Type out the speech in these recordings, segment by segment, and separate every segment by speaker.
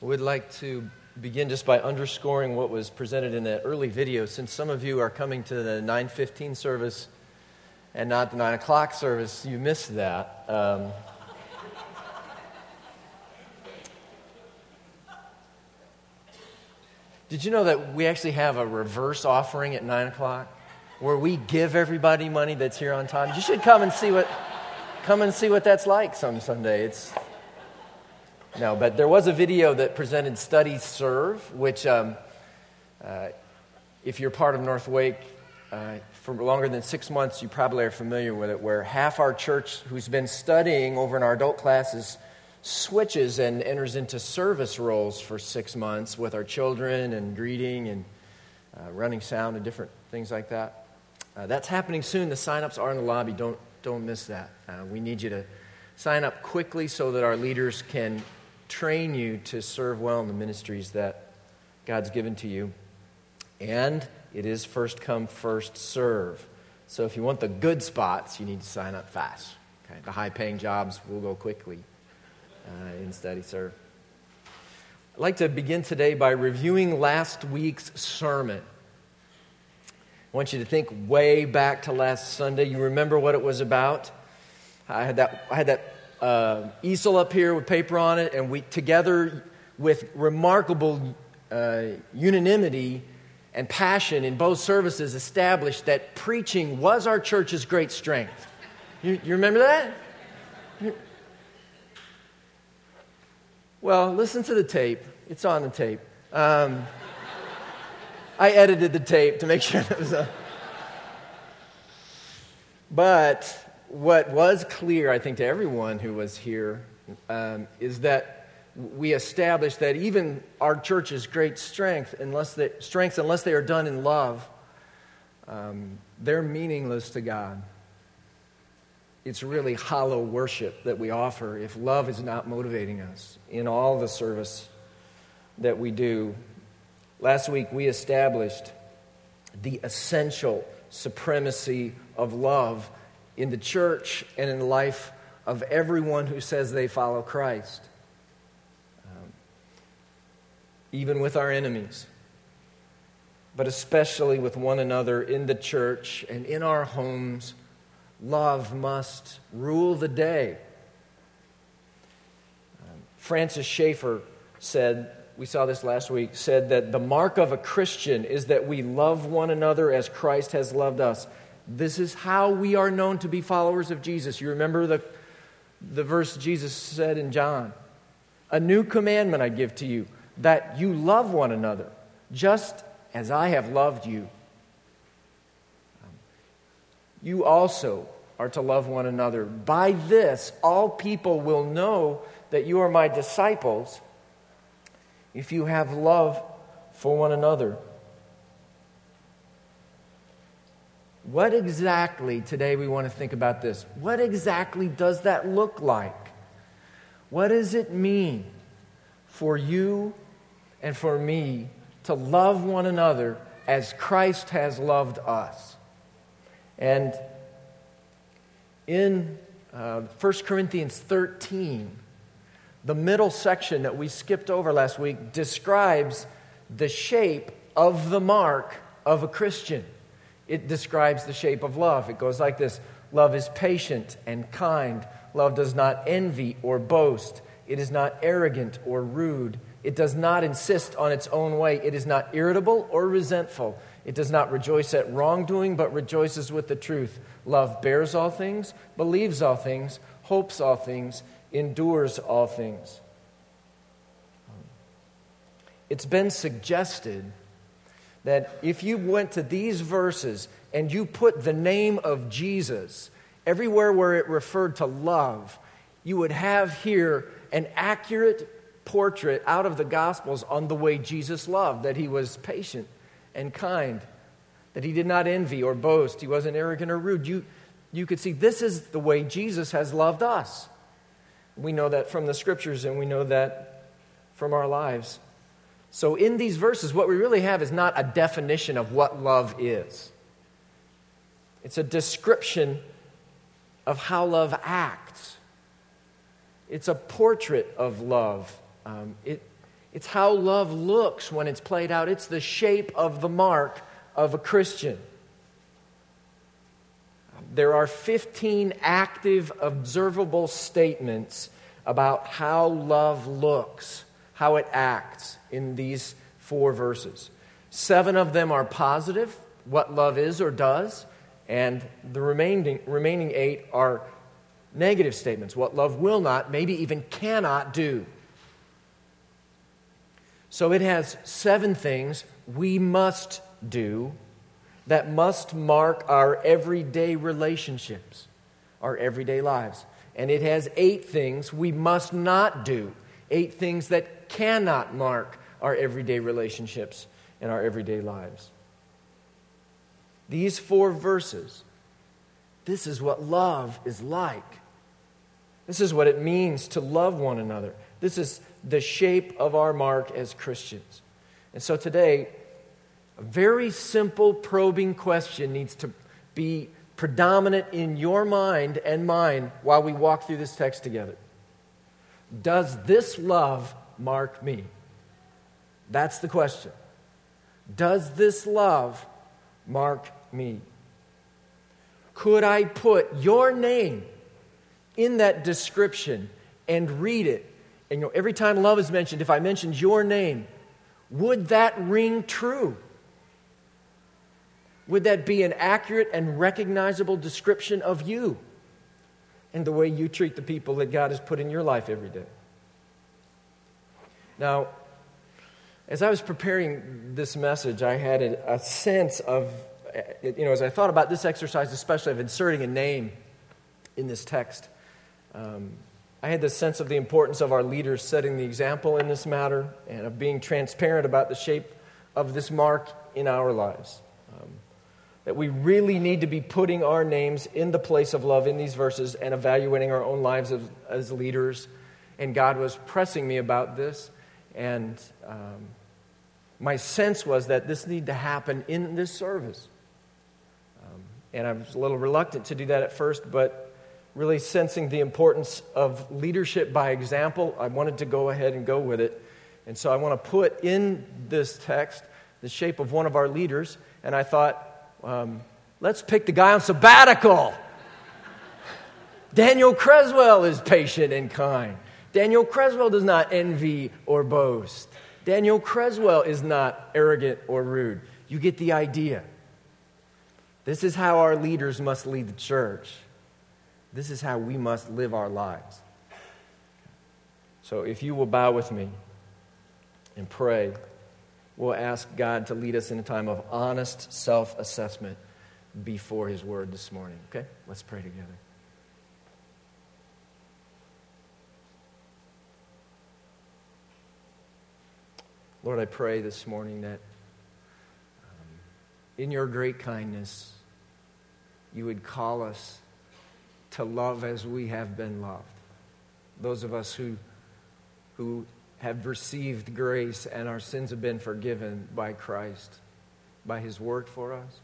Speaker 1: would like to begin just by underscoring what was presented in that early video. Since some of you are coming to the 9:15 service and not the 9 o'clock service, you missed that. Um, did you know that we actually have a reverse offering at 9 o'clock where we give everybody money that's here on time? You should come and see what, come and see what that's like some Sunday. It's, no, but there was a video that presented Study Serve, which, um, uh, if you're part of North Wake uh, for longer than six months, you probably are familiar with it, where half our church who's been studying over in our adult classes switches and enters into service roles for six months with our children and greeting and uh, running sound and different things like that. Uh, that's happening soon. The sign-ups are in the lobby. Don't, don't miss that. Uh, we need you to sign up quickly so that our leaders can train you to serve well in the ministries that God's given to you. And it is first come, first serve. So if you want the good spots, you need to sign up fast. Okay? The high paying jobs will go quickly uh, in study serve. I'd like to begin today by reviewing last week's sermon. I want you to think way back to last Sunday. You remember what it was about? I had that, I had that uh, easel up here with paper on it, and we together with remarkable uh, unanimity and passion in both services established that preaching was our church's great strength. You, you remember that? Well, listen to the tape. It's on the tape. Um, I edited the tape to make sure that was a. But what was clear, I think, to everyone who was here um, is that we established that even our church's great strength, unless they, strengths, unless they are done in love, um, they're meaningless to God. It's really hollow worship that we offer if love is not motivating us in all the service that we do. Last week, we established the essential supremacy of love in the church and in the life of everyone who says they follow Christ, um, even with our enemies, but especially with one another in the church and in our homes. Love must rule the day. Um, Francis Schaeffer said, we saw this last week, said that the mark of a Christian is that we love one another as Christ has loved us. This is how we are known to be followers of Jesus. You remember the, the verse Jesus said in John A new commandment I give to you, that you love one another, just as I have loved you. You also are to love one another. By this, all people will know that you are my disciples if you have love for one another. What exactly, today we want to think about this, what exactly does that look like? What does it mean for you and for me to love one another as Christ has loved us? And in uh, 1 Corinthians 13, the middle section that we skipped over last week describes the shape of the mark of a Christian it describes the shape of love. It goes like this Love is patient and kind. Love does not envy or boast. It is not arrogant or rude. It does not insist on its own way. It is not irritable or resentful. It does not rejoice at wrongdoing, but rejoices with the truth. Love bears all things, believes all things, hopes all things, endures all things. It's been suggested that if you went to these verses and you put the name of Jesus everywhere where it referred to love, you would have here an accurate portrait out of the Gospels on the way Jesus loved, that he was patient and kind, that he did not envy or boast, he wasn't arrogant or rude. You, you could see this is the way Jesus has loved us. We know that from the scriptures and we know that from our lives. So, in these verses, what we really have is not a definition of what love is, it's a description of how love acts. It's a portrait of love. Um, it, It's how love looks when it's played out. It's the shape of the mark of a Christian. There are 15 active, observable statements about how love looks, how it acts in these four verses. Seven of them are positive, what love is or does, and the remaining, remaining eight are negative statements, what love will not, maybe even cannot do. So it has seven things we must do that must mark our everyday relationships, our everyday lives. And it has eight things we must not do, eight things that cannot mark our everyday relationships and our everyday lives. These four verses, this is what love is like. This is what it means to love one another. This is the shape of our mark as Christians. And so today, a very simple probing question needs to be predominant in your mind and mine while we walk through this text together. Does this love mark me? That's the question. Does this love mark me? Could I put your name in that description and read it? And you know, every time love is mentioned, if I mentioned your name, would that ring true? Would that be an accurate and recognizable description of you and the way you treat the people that God has put in your life every day? Now, as I was preparing this message, I had a, a sense of, you know, as I thought about this exercise, especially of inserting a name in this text, um, I had the sense of the importance of our leaders setting the example in this matter and of being transparent about the shape of this mark in our lives. Um, that we really need to be putting our names in the place of love in these verses and evaluating our own lives as, as leaders. And God was pressing me about this. And um, my sense was that this needed to happen in this service. Um, and I was a little reluctant to do that at first, but really sensing the importance of leadership by example, I wanted to go ahead and go with it. And so I want to put in this text the shape of one of our leaders. And I thought, um, let's pick the guy on sabbatical. Daniel Creswell is patient and kind. Daniel Creswell does not envy or boast. Daniel Creswell is not arrogant or rude. You get the idea. This is how our leaders must lead the church. This is how we must live our lives. So if you will bow with me and pray, we'll ask God to lead us in a time of honest self assessment before His Word this morning. Okay? Let's pray together. Lord, I pray this morning that um, in your great kindness, you would call us to love as we have been loved. Those of us who, who have received grace and our sins have been forgiven by Christ, by his work for us.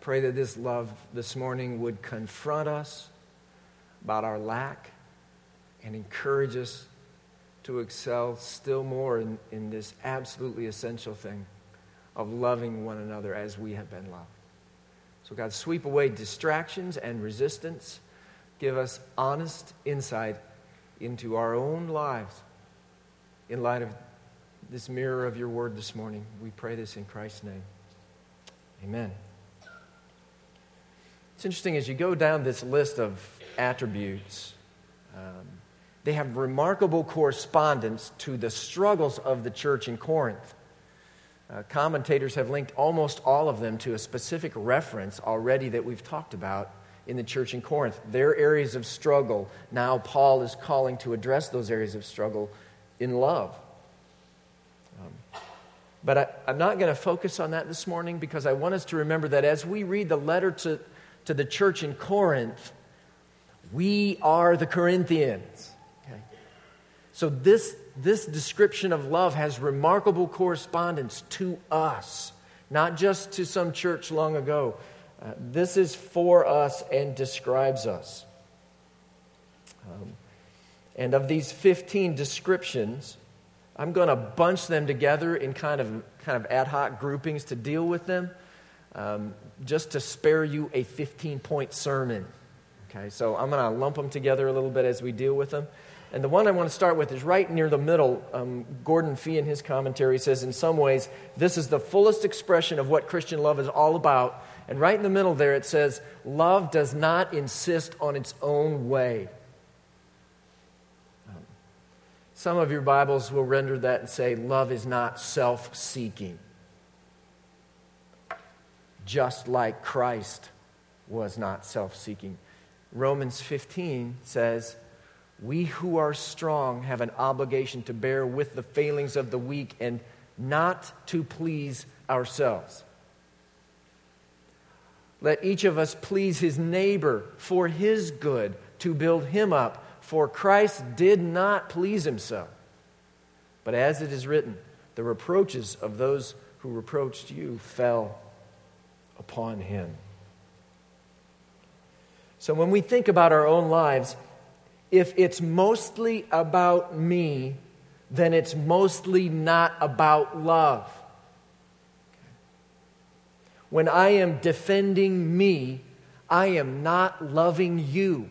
Speaker 1: Pray that this love this morning would confront us about our lack and encourage us to excel still more in, in this absolutely essential thing of loving one another as we have been loved. So, God, sweep away distractions and resistance. Give us honest insight into our own lives in light of this mirror of your word this morning. We pray this in Christ's name. Amen. It's interesting as you go down this list of attributes, um, they have remarkable correspondence to the struggles of the church in Corinth. Uh, commentators have linked almost all of them to a specific reference already that we've talked about in the church in Corinth. Their areas of struggle, now Paul is calling to address those areas of struggle in love. Um, but I, I'm not going to focus on that this morning because I want us to remember that as we read the letter to, to the church in Corinth, we are the Corinthians. So this this description of love has remarkable correspondence to us, not just to some church long ago. Uh, this is for us and describes us. Um, and of these 15 descriptions I'm going to bunch them together in kind of, kind of ad hoc groupings to deal with them, um, just to spare you a 15 point sermon. Okay, so I'm going to lump them together a little bit as we deal with them. And the one I want to start with is right near the middle. Um, Gordon Fee, in his commentary, says, in some ways, this is the fullest expression of what Christian love is all about. And right in the middle there, it says, love does not insist on its own way. Um, some of your Bibles will render that and say, love is not self seeking. Just like Christ was not self seeking. Romans 15 says, we who are strong have an obligation to bear with the failings of the weak and not to please ourselves. Let each of us please his neighbor for his good, to build him up, for Christ did not please himself. But as it is written, the reproaches of those who reproached you fell upon him. So when we think about our own lives, if it's mostly about me, then it's mostly not about love. When I am defending me, I am not loving you.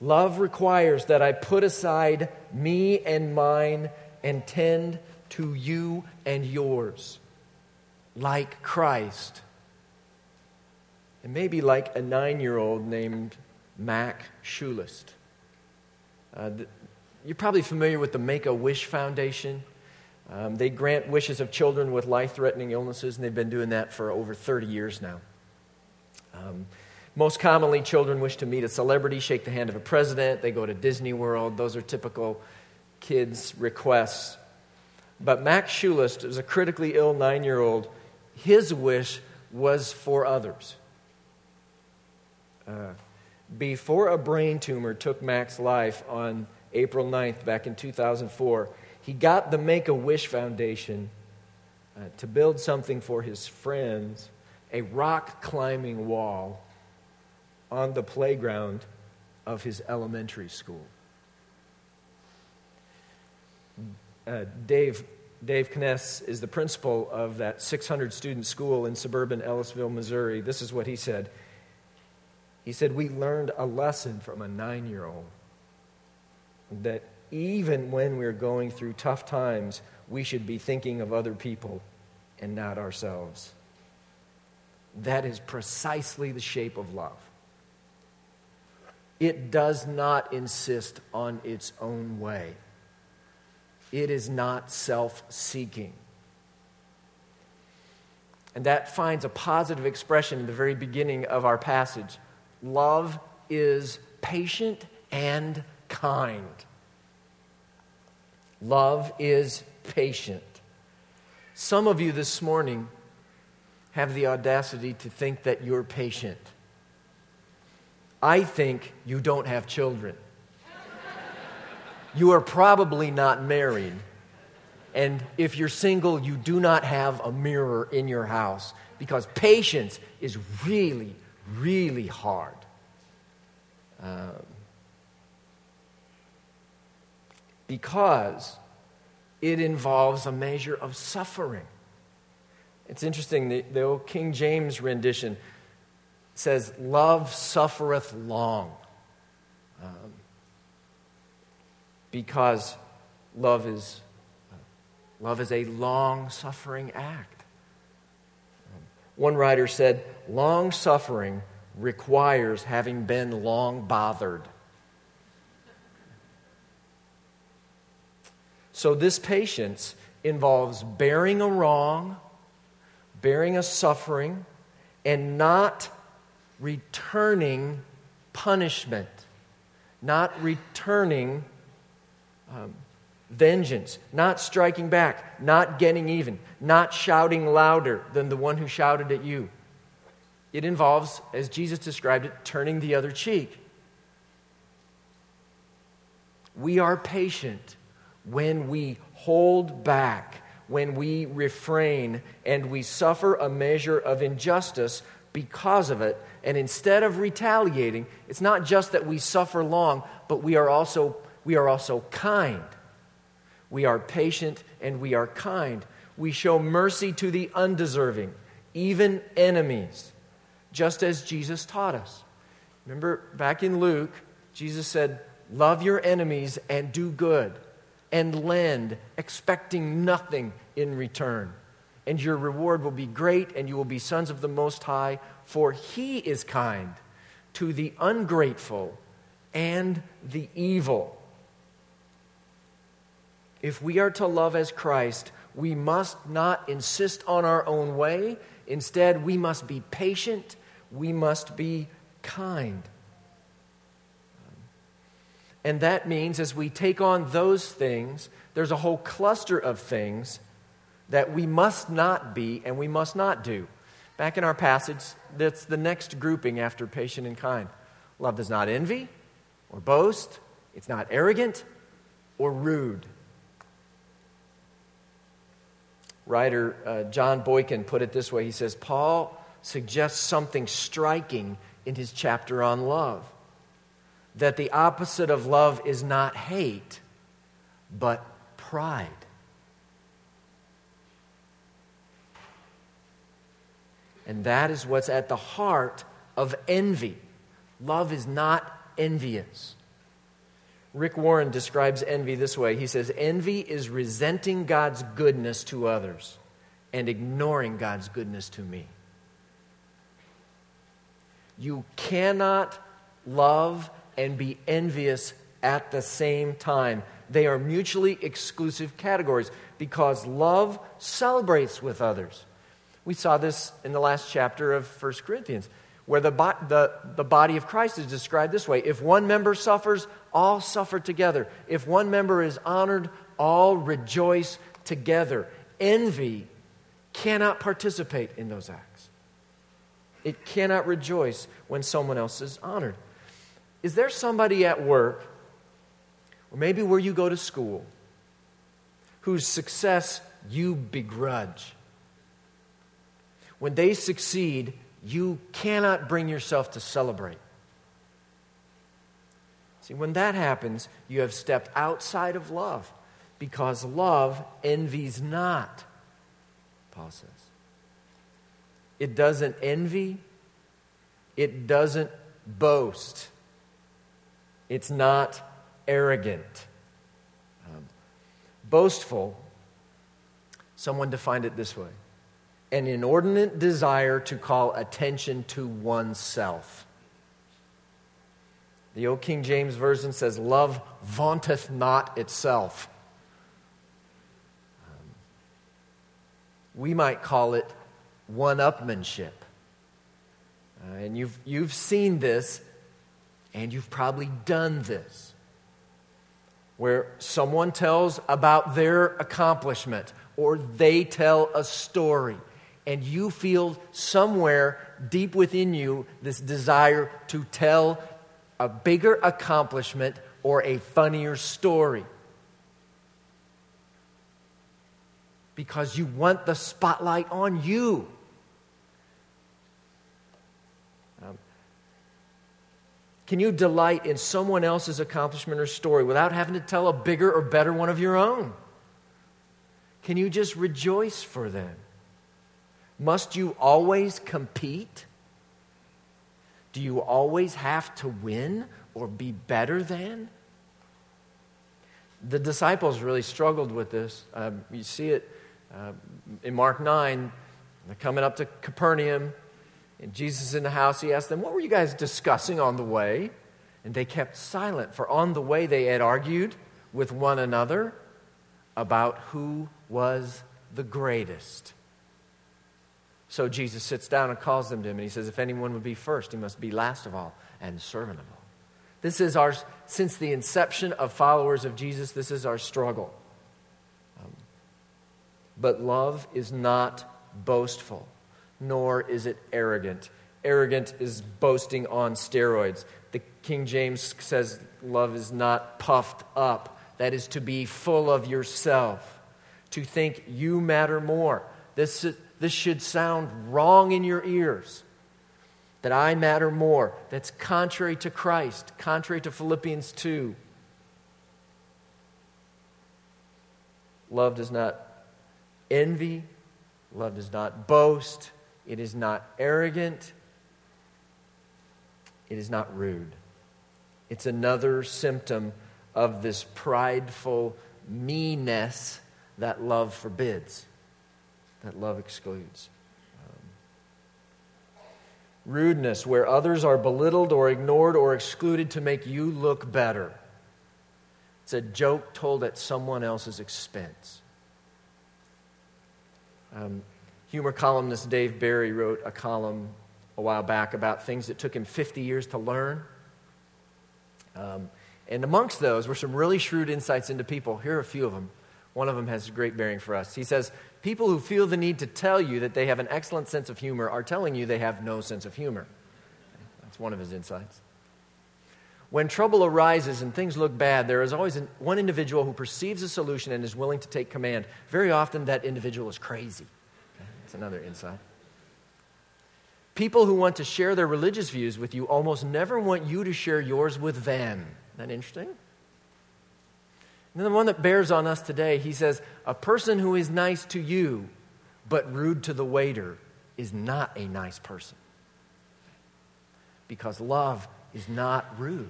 Speaker 1: Love requires that I put aside me and mine and tend to you and yours, like Christ. And maybe like a nine year old named Mac Schulist. Uh, you're probably familiar with the Make a Wish Foundation. Um, they grant wishes of children with life threatening illnesses, and they've been doing that for over 30 years now. Um, most commonly, children wish to meet a celebrity, shake the hand of a president, they go to Disney World. Those are typical kids' requests. But Max Schulist was a critically ill nine year old. His wish was for others. Uh, before a brain tumor took Mac's life on April 9th, back in 2004, he got the Make a Wish Foundation uh, to build something for his friends a rock climbing wall on the playground of his elementary school. Uh, Dave, Dave Kness is the principal of that 600 student school in suburban Ellisville, Missouri. This is what he said. He said, We learned a lesson from a nine year old that even when we're going through tough times, we should be thinking of other people and not ourselves. That is precisely the shape of love. It does not insist on its own way, it is not self seeking. And that finds a positive expression in the very beginning of our passage. Love is patient and kind. Love is patient. Some of you this morning have the audacity to think that you're patient. I think you don't have children. You are probably not married. And if you're single, you do not have a mirror in your house because patience is really, really hard. Um, because it involves a measure of suffering. It's interesting, the, the old King James rendition says, Love suffereth long. Um, because love is, uh, love is a long suffering act. One writer said, long suffering requires having been long bothered. So, this patience involves bearing a wrong, bearing a suffering, and not returning punishment, not returning um, vengeance, not striking back, not getting even, not shouting louder than the one who shouted at you. It involves, as Jesus described it, turning the other cheek. We are patient when we hold back, when we refrain, and we suffer a measure of injustice because of it. And instead of retaliating, it's not just that we suffer long, but we are also we are also kind. We are patient and we are kind. We show mercy to the undeserving, even enemies, just as Jesus taught us. Remember back in Luke, Jesus said, Love your enemies and do good, and lend, expecting nothing in return. And your reward will be great, and you will be sons of the Most High, for He is kind to the ungrateful and the evil. If we are to love as Christ, we must not insist on our own way. Instead, we must be patient, we must be kind. And that means as we take on those things, there's a whole cluster of things that we must not be and we must not do. Back in our passage, that's the next grouping after patient and kind. Love does not envy or boast, it's not arrogant or rude. Writer uh, John Boykin put it this way he says, Paul suggests something striking in his chapter on love that the opposite of love is not hate, but pride. And that is what's at the heart of envy. Love is not envious. Rick Warren describes envy this way he says, Envy is resenting God's goodness to others and ignoring God's goodness to me. You cannot love and be envious at the same time. They are mutually exclusive categories because love celebrates with others. We saw this in the last chapter of 1 Corinthians, where the, bo- the, the body of Christ is described this way If one member suffers, all suffer together. If one member is honored, all rejoice together. Envy cannot participate in those acts, it cannot rejoice when someone else is honored. Is there somebody at work, or maybe where you go to school, whose success you begrudge? When they succeed, you cannot bring yourself to celebrate. See, when that happens, you have stepped outside of love because love envies not, Paul says. It doesn't envy, it doesn't boast. It's not arrogant. Um, boastful, someone defined it this way an inordinate desire to call attention to oneself. The old King James Version says, Love vaunteth not itself. Um, we might call it one upmanship. Uh, and you've, you've seen this and you've probably done this, where someone tells about their accomplishment or they tell a story, and you feel somewhere deep within you this desire to tell a bigger accomplishment or a funnier story. Because you want the spotlight on you. Um, can you delight in someone else's accomplishment or story without having to tell a bigger or better one of your own? Can you just rejoice for them? Must you always compete? Do you always have to win or be better than? The disciples really struggled with this. Um, you see it uh, in Mark 9. They're coming up to Capernaum. And Jesus is in the house, he asked them, What were you guys discussing on the way? And they kept silent, for on the way they had argued with one another about who was the greatest. So Jesus sits down and calls them to him, and he says, If anyone would be first, he must be last of all and servant of all. This is our, since the inception of followers of Jesus, this is our struggle. Um, but love is not boastful nor is it arrogant. Arrogant is boasting on steroids. The King James says love is not puffed up, that is to be full of yourself, to think you matter more. This, this should sound wrong in your ears that I matter more. That's contrary to Christ, contrary to Philippians 2. Love does not envy. Love does not boast. It is not arrogant. It is not rude. It's another symptom of this prideful meanness that love forbids, that love excludes. Um, rudeness, where others are belittled or ignored or excluded to make you look better. It's a joke told at someone else's expense. Um, humor columnist Dave Barry wrote a column a while back about things that took him 50 years to learn. Um, and amongst those were some really shrewd insights into people. Here are a few of them. One of them has great bearing for us. He says, People who feel the need to tell you that they have an excellent sense of humor are telling you they have no sense of humor. That's one of his insights. When trouble arises and things look bad, there is always one individual who perceives a solution and is willing to take command. Very often, that individual is crazy. That's another insight. People who want to share their religious views with you almost never want you to share yours with them. Isn't that interesting? And the one that bears on us today, he says, A person who is nice to you but rude to the waiter is not a nice person. Because love is not rude.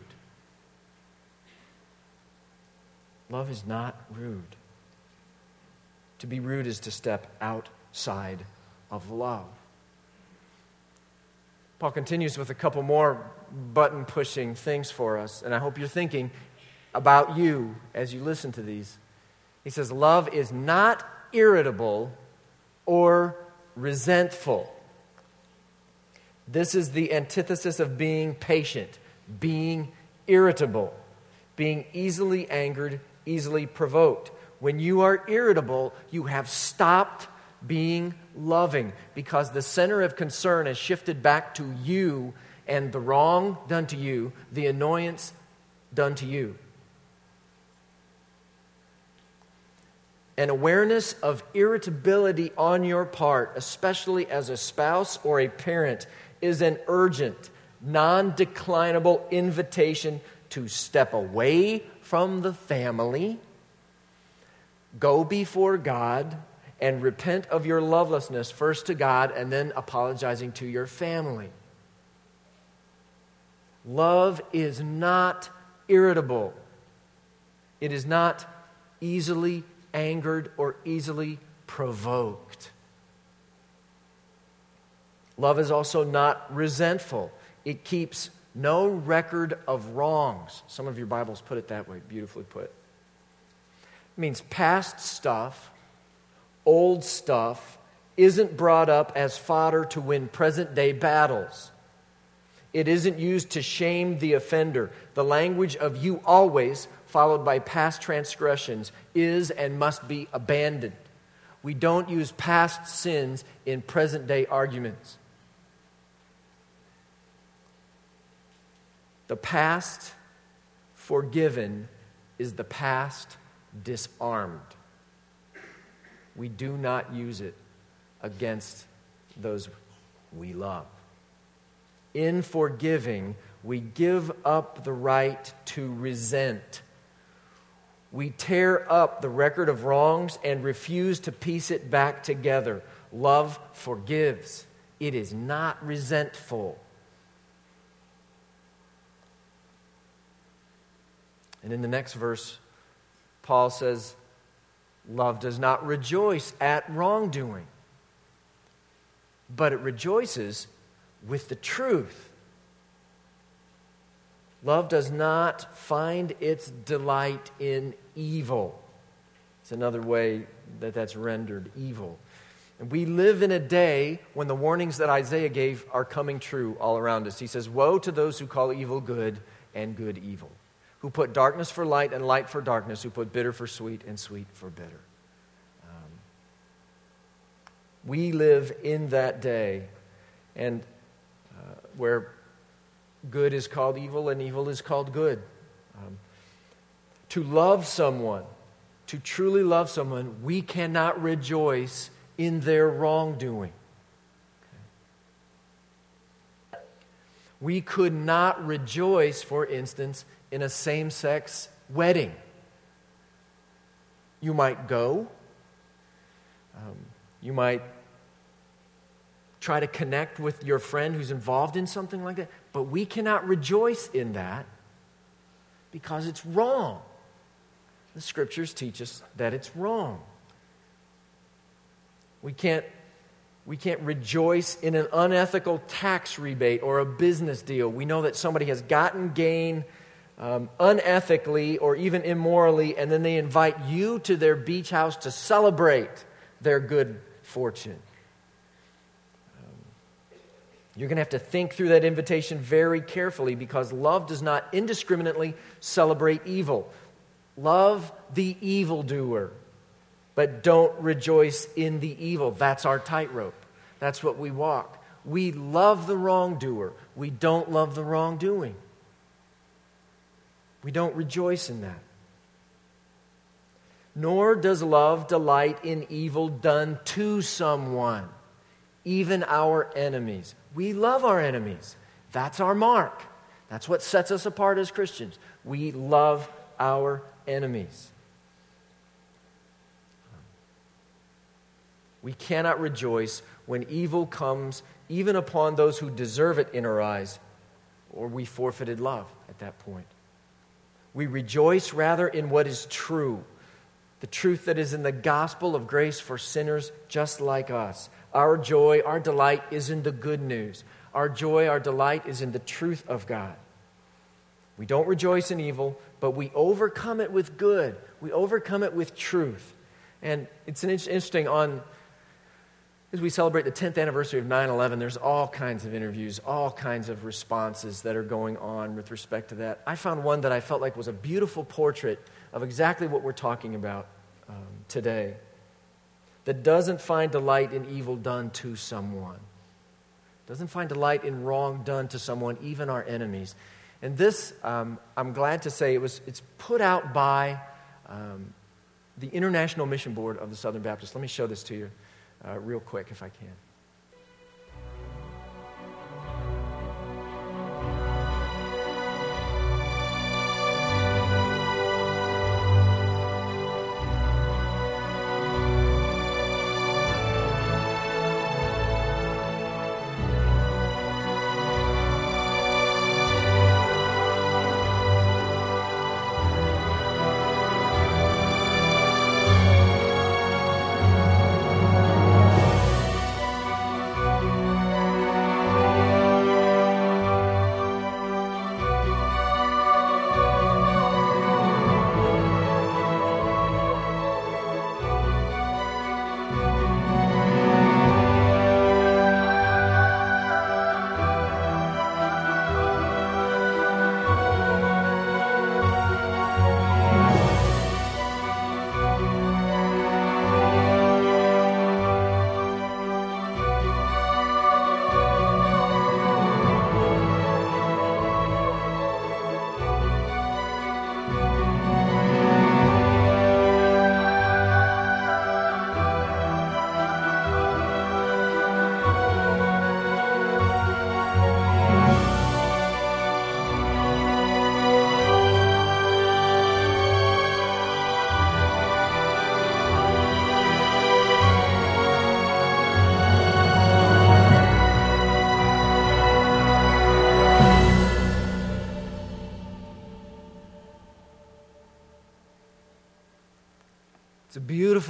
Speaker 1: Love is not rude. To be rude is to step outside of love. Paul continues with a couple more button pushing things for us, and I hope you're thinking about you as you listen to these. He says, Love is not irritable or resentful. This is the antithesis of being patient, being irritable, being easily angered, easily provoked. When you are irritable, you have stopped being loving because the center of concern has shifted back to you and the wrong done to you, the annoyance done to you. An awareness of irritability on your part, especially as a spouse or a parent, is an urgent, non declinable invitation to step away from the family, go before God, and repent of your lovelessness, first to God and then apologizing to your family. Love is not irritable. It is not easily angered or easily provoked. Love is also not resentful. It keeps no record of wrongs. Some of your Bibles put it that way, beautifully put. It means past stuff, old stuff, isn't brought up as fodder to win present day battles. It isn't used to shame the offender. The language of you always, followed by past transgressions, is and must be abandoned. We don't use past sins in present day arguments. The past forgiven is the past disarmed. We do not use it against those we love. In forgiving, we give up the right to resent. We tear up the record of wrongs and refuse to piece it back together. Love forgives, it is not resentful. And in the next verse, Paul says, Love does not rejoice at wrongdoing, but it rejoices with the truth. Love does not find its delight in evil. It's another way that that's rendered evil. And we live in a day when the warnings that Isaiah gave are coming true all around us. He says, Woe to those who call evil good and good evil who put darkness for light and light for darkness, who put bitter for sweet and sweet for bitter. Um, we live in that day, and where good is called evil and evil is called good. Um, to love someone, to truly love someone, we cannot rejoice in their wrongdoing. We could not rejoice, for instance, in a same sex wedding. You might go. Um, you might try to connect with your friend who's involved in something like that. But we cannot rejoice in that because it's wrong. The scriptures teach us that it's wrong. We can't, we can't rejoice in an unethical tax rebate or a business deal. We know that somebody has gotten gain um, unethically or even immorally, and then they invite you to their beach house to celebrate their good fortune. You're going to have to think through that invitation very carefully because love does not indiscriminately celebrate evil. Love the evildoer, but don't rejoice in the evil. That's our tightrope. That's what we walk. We love the wrongdoer, we don't love the wrongdoing. We don't rejoice in that. Nor does love delight in evil done to someone, even our enemies. We love our enemies. That's our mark. That's what sets us apart as Christians. We love our enemies. We cannot rejoice when evil comes even upon those who deserve it in our eyes, or we forfeited love at that point. We rejoice rather in what is true, the truth that is in the gospel of grace for sinners just like us. Our joy, our delight is in the good news. Our joy, our delight is in the truth of God. We don't rejoice in evil, but we overcome it with good. We overcome it with truth. And it's an interesting on as we celebrate the 10th anniversary of 9 11, there's all kinds of interviews, all kinds of responses that are going on with respect to that. I found one that I felt like was a beautiful portrait of exactly what we're talking about um, today that doesn't find delight in evil done to someone, doesn't find delight in wrong done to someone, even our enemies. And this, um, I'm glad to say, it was, it's put out by um, the International Mission Board of the Southern Baptists. Let me show this to you uh, real quick if I can.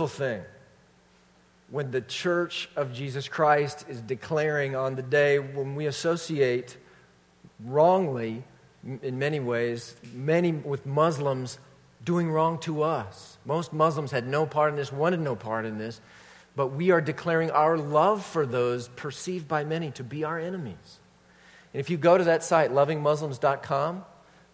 Speaker 1: Beautiful thing when the church of Jesus Christ is declaring on the day when we associate wrongly, in many ways, many with Muslims doing wrong to us. Most Muslims had no part in this, wanted no part in this, but we are declaring our love for those perceived by many to be our enemies. And if you go to that site, lovingmuslims.com,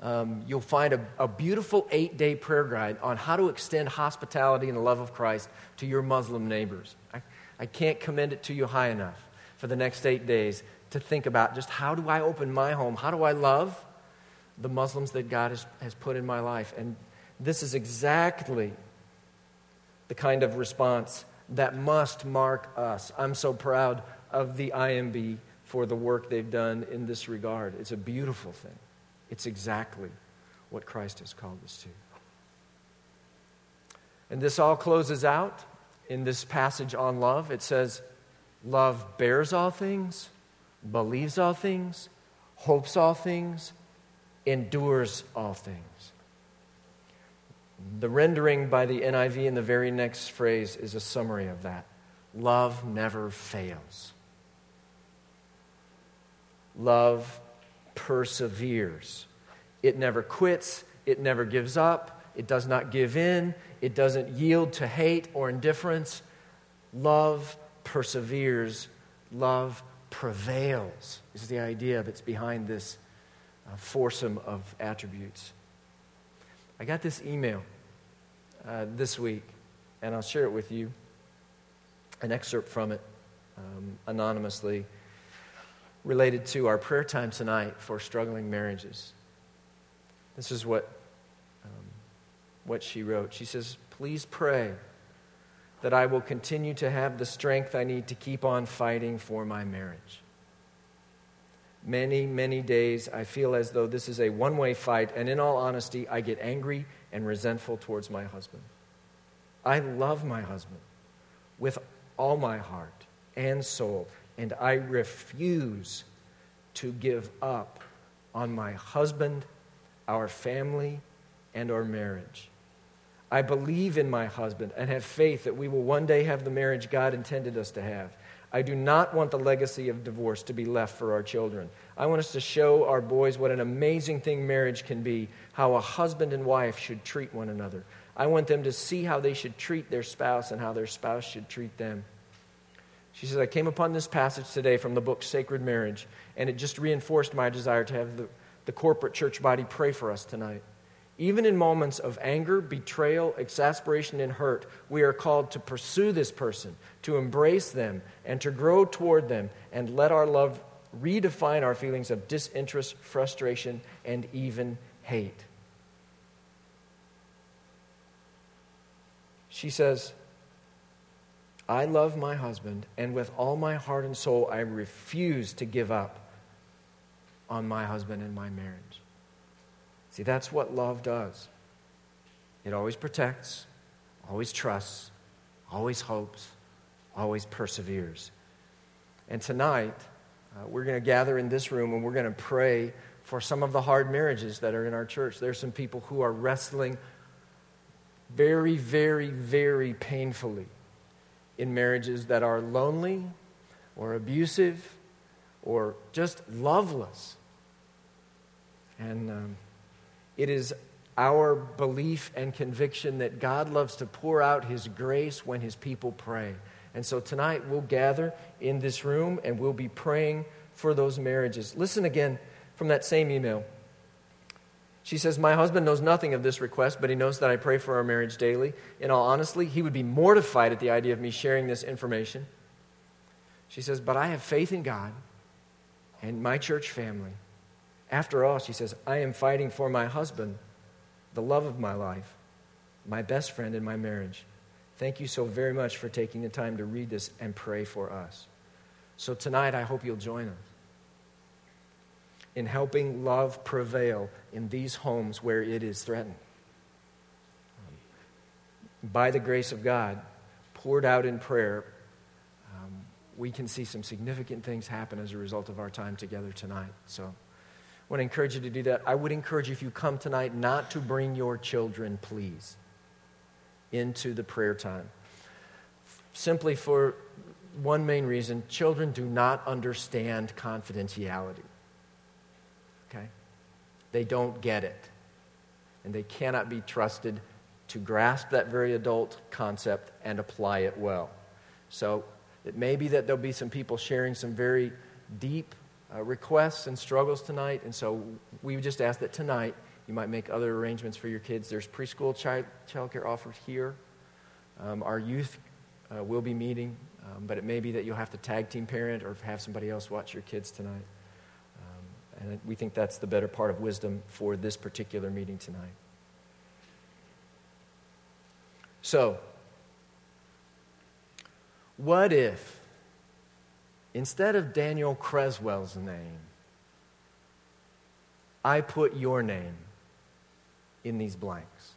Speaker 1: um, you'll find a, a beautiful eight day prayer guide on how to extend hospitality and the love of Christ to your Muslim neighbors. I, I can't commend it to you high enough for the next eight days to think about just how do I open my home? How do I love the Muslims that God has, has put in my life? And this is exactly the kind of response that must mark us. I'm so proud of the IMB for the work they've done in this regard. It's a beautiful thing. It's exactly what Christ has called us to. And this all closes out in this passage on love. It says, Love bears all things, believes all things, hopes all things, endures all things. The rendering by the NIV in the very next phrase is a summary of that. Love never fails. Love perseveres. It never quits. It never gives up. It does not give in. It doesn't yield to hate or indifference. Love perseveres. Love prevails, is the idea that's behind this uh, foursome of attributes. I got this email uh, this week, and I'll share it with you. An excerpt from it, um, anonymously, related to our prayer time tonight for struggling marriages. This is what, um, what she wrote. She says, Please pray that I will continue to have the strength I need to keep on fighting for my marriage. Many, many days I feel as though this is a one way fight, and in all honesty, I get angry and resentful towards my husband. I love my husband with all my heart and soul, and I refuse to give up on my husband, our family, and our marriage. I believe in my husband and have faith that we will one day have the marriage God intended us to have. I do not want the legacy of divorce to be left for our children. I want us to show our boys what an amazing thing marriage can be, how a husband and wife should treat one another. I want them to see how they should treat their spouse and how their spouse should treat them. She says, I came upon this passage today from the book Sacred Marriage, and it just reinforced my desire to have the, the corporate church body pray for us tonight. Even in moments of anger, betrayal, exasperation, and hurt, we are called to pursue this person, to embrace them, and to grow toward them, and let our love redefine our feelings of disinterest, frustration, and even hate. She says, I love my husband, and with all my heart and soul, I refuse to give up on my husband and my marriage. See, that's what love does. It always protects, always trusts, always hopes, always perseveres. And tonight, uh, we're going to gather in this room and we're going to pray for some of the hard marriages that are in our church. There's some people who are wrestling very, very, very painfully in marriages that are lonely or abusive or just loveless. And um, it is our belief and conviction that God loves to pour out His grace when His people pray. And so tonight we'll gather in this room and we'll be praying for those marriages. Listen again from that same email. She says, My husband knows nothing of this request, but he knows that I pray for our marriage daily. In all honesty, he would be mortified at the idea of me sharing this information. She says, But I have faith in God and my church family after all, she says, I am fighting for my husband, the love of my life, my best friend in my marriage. Thank you so very much for taking the time to read this and pray for us. So tonight, I hope you'll join us in helping love prevail in these homes where it is threatened. By the grace of God, poured out in prayer, um, we can see some significant things happen as a result of our time together tonight. So, I want to encourage you to do that. I would encourage you, if you come tonight, not to bring your children, please, into the prayer time. Simply for one main reason children do not understand confidentiality. Okay? They don't get it. And they cannot be trusted to grasp that very adult concept and apply it well. So it may be that there'll be some people sharing some very deep uh, requests and struggles tonight. And so we just ask that tonight you might make other arrangements for your kids. There's preschool child childcare offered here. Um, our youth uh, will be meeting, um, but it may be that you'll have to tag team parent or have somebody else watch your kids tonight. And we think that's the better part of wisdom for this particular meeting tonight. So, what if Instead of Daniel Creswell's name, I put your name in these blanks.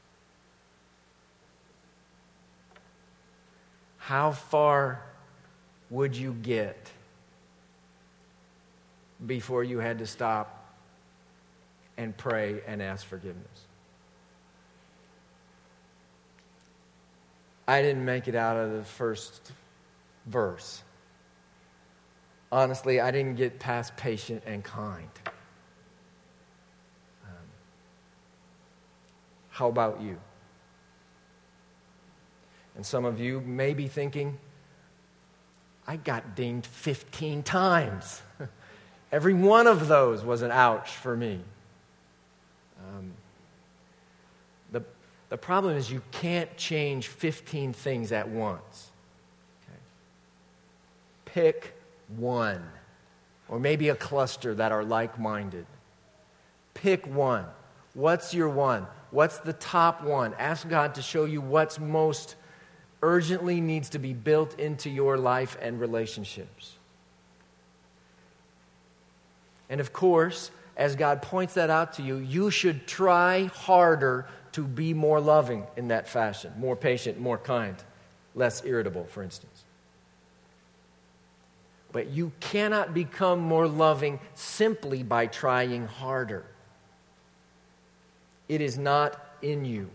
Speaker 1: how far would you get before you had to stop and pray and ask forgiveness? I didn't make it out of the first verse. Honestly, I didn't get past patient and kind. Um, how about you? And some of you may be thinking, I got dinged 15 times. Every one of those was an ouch for me. Um, the, the problem is you can't change 15 things at once. Okay? Pick one, or maybe a cluster that are like minded. Pick one. What's your one? What's the top one? Ask God to show you what's most urgently needs to be built into your life and relationships. And of course, as God points that out to you, you should try harder to be more loving in that fashion, more patient, more kind, less irritable, for instance. But you cannot become more loving simply by trying harder. It is not in you.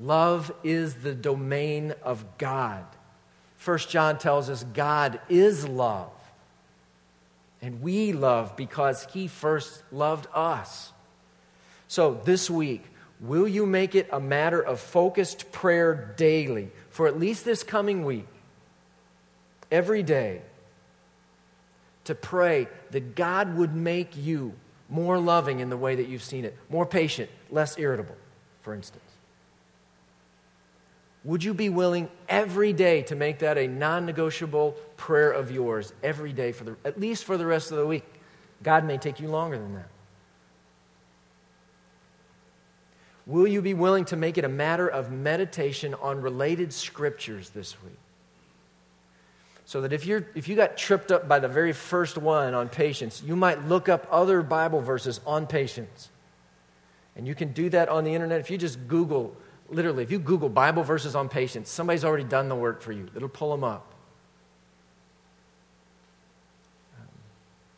Speaker 1: Love is the domain of God. First John tells us God is love. And we love because he first loved us. So this week, will you make it a matter of focused prayer daily for at least this coming week? Every day to pray that God would make you more loving in the way that you've seen it, more patient, less irritable, for instance. Would you be willing every day to make that a non negotiable prayer of yours every day, for the, at least for the rest of the week? God may take you longer than that. Will you be willing to make it a matter of meditation on related scriptures this week? So that if, you're, if you got tripped up by the very first one on patience, you might look up other Bible verses on patience. And you can do that on the internet. If you just Google literally, if you Google Bible verses on patience, somebody's already done the work for you. It'll pull them up.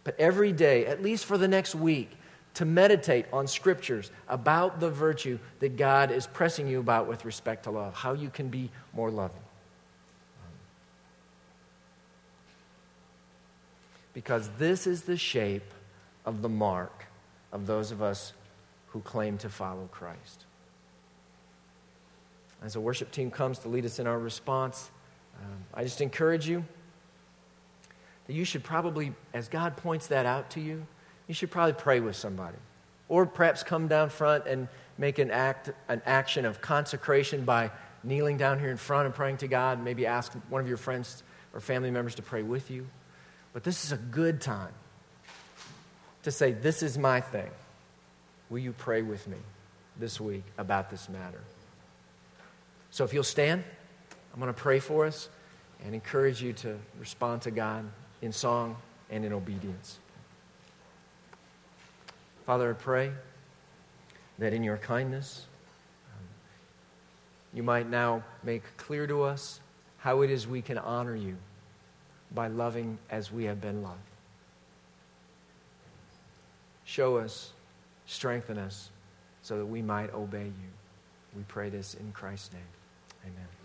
Speaker 1: But every day, at least for the next week, to meditate on scriptures about the virtue that God is pressing you about with respect to love, how you can be more loving. Because this is the shape of the mark of those of us who claim to follow Christ as the worship team comes to lead us in our response, um, I just encourage you that you should probably, as God points that out to you, you should probably pray with somebody. Or perhaps come down front and make an act, an action of consecration by kneeling down here in front and praying to God. Maybe ask one of your friends or family members to pray with you. But this is a good time to say, This is my thing. Will you pray with me this week about this matter? So if you'll stand, I'm going to pray for us and encourage you to respond to God in song and in obedience. Father, I pray that in your kindness, um, you might now make clear to us how it is we can honor you by loving as we have been loved. Show us, strengthen us, so that we might obey you. We pray this in Christ's name. Amen.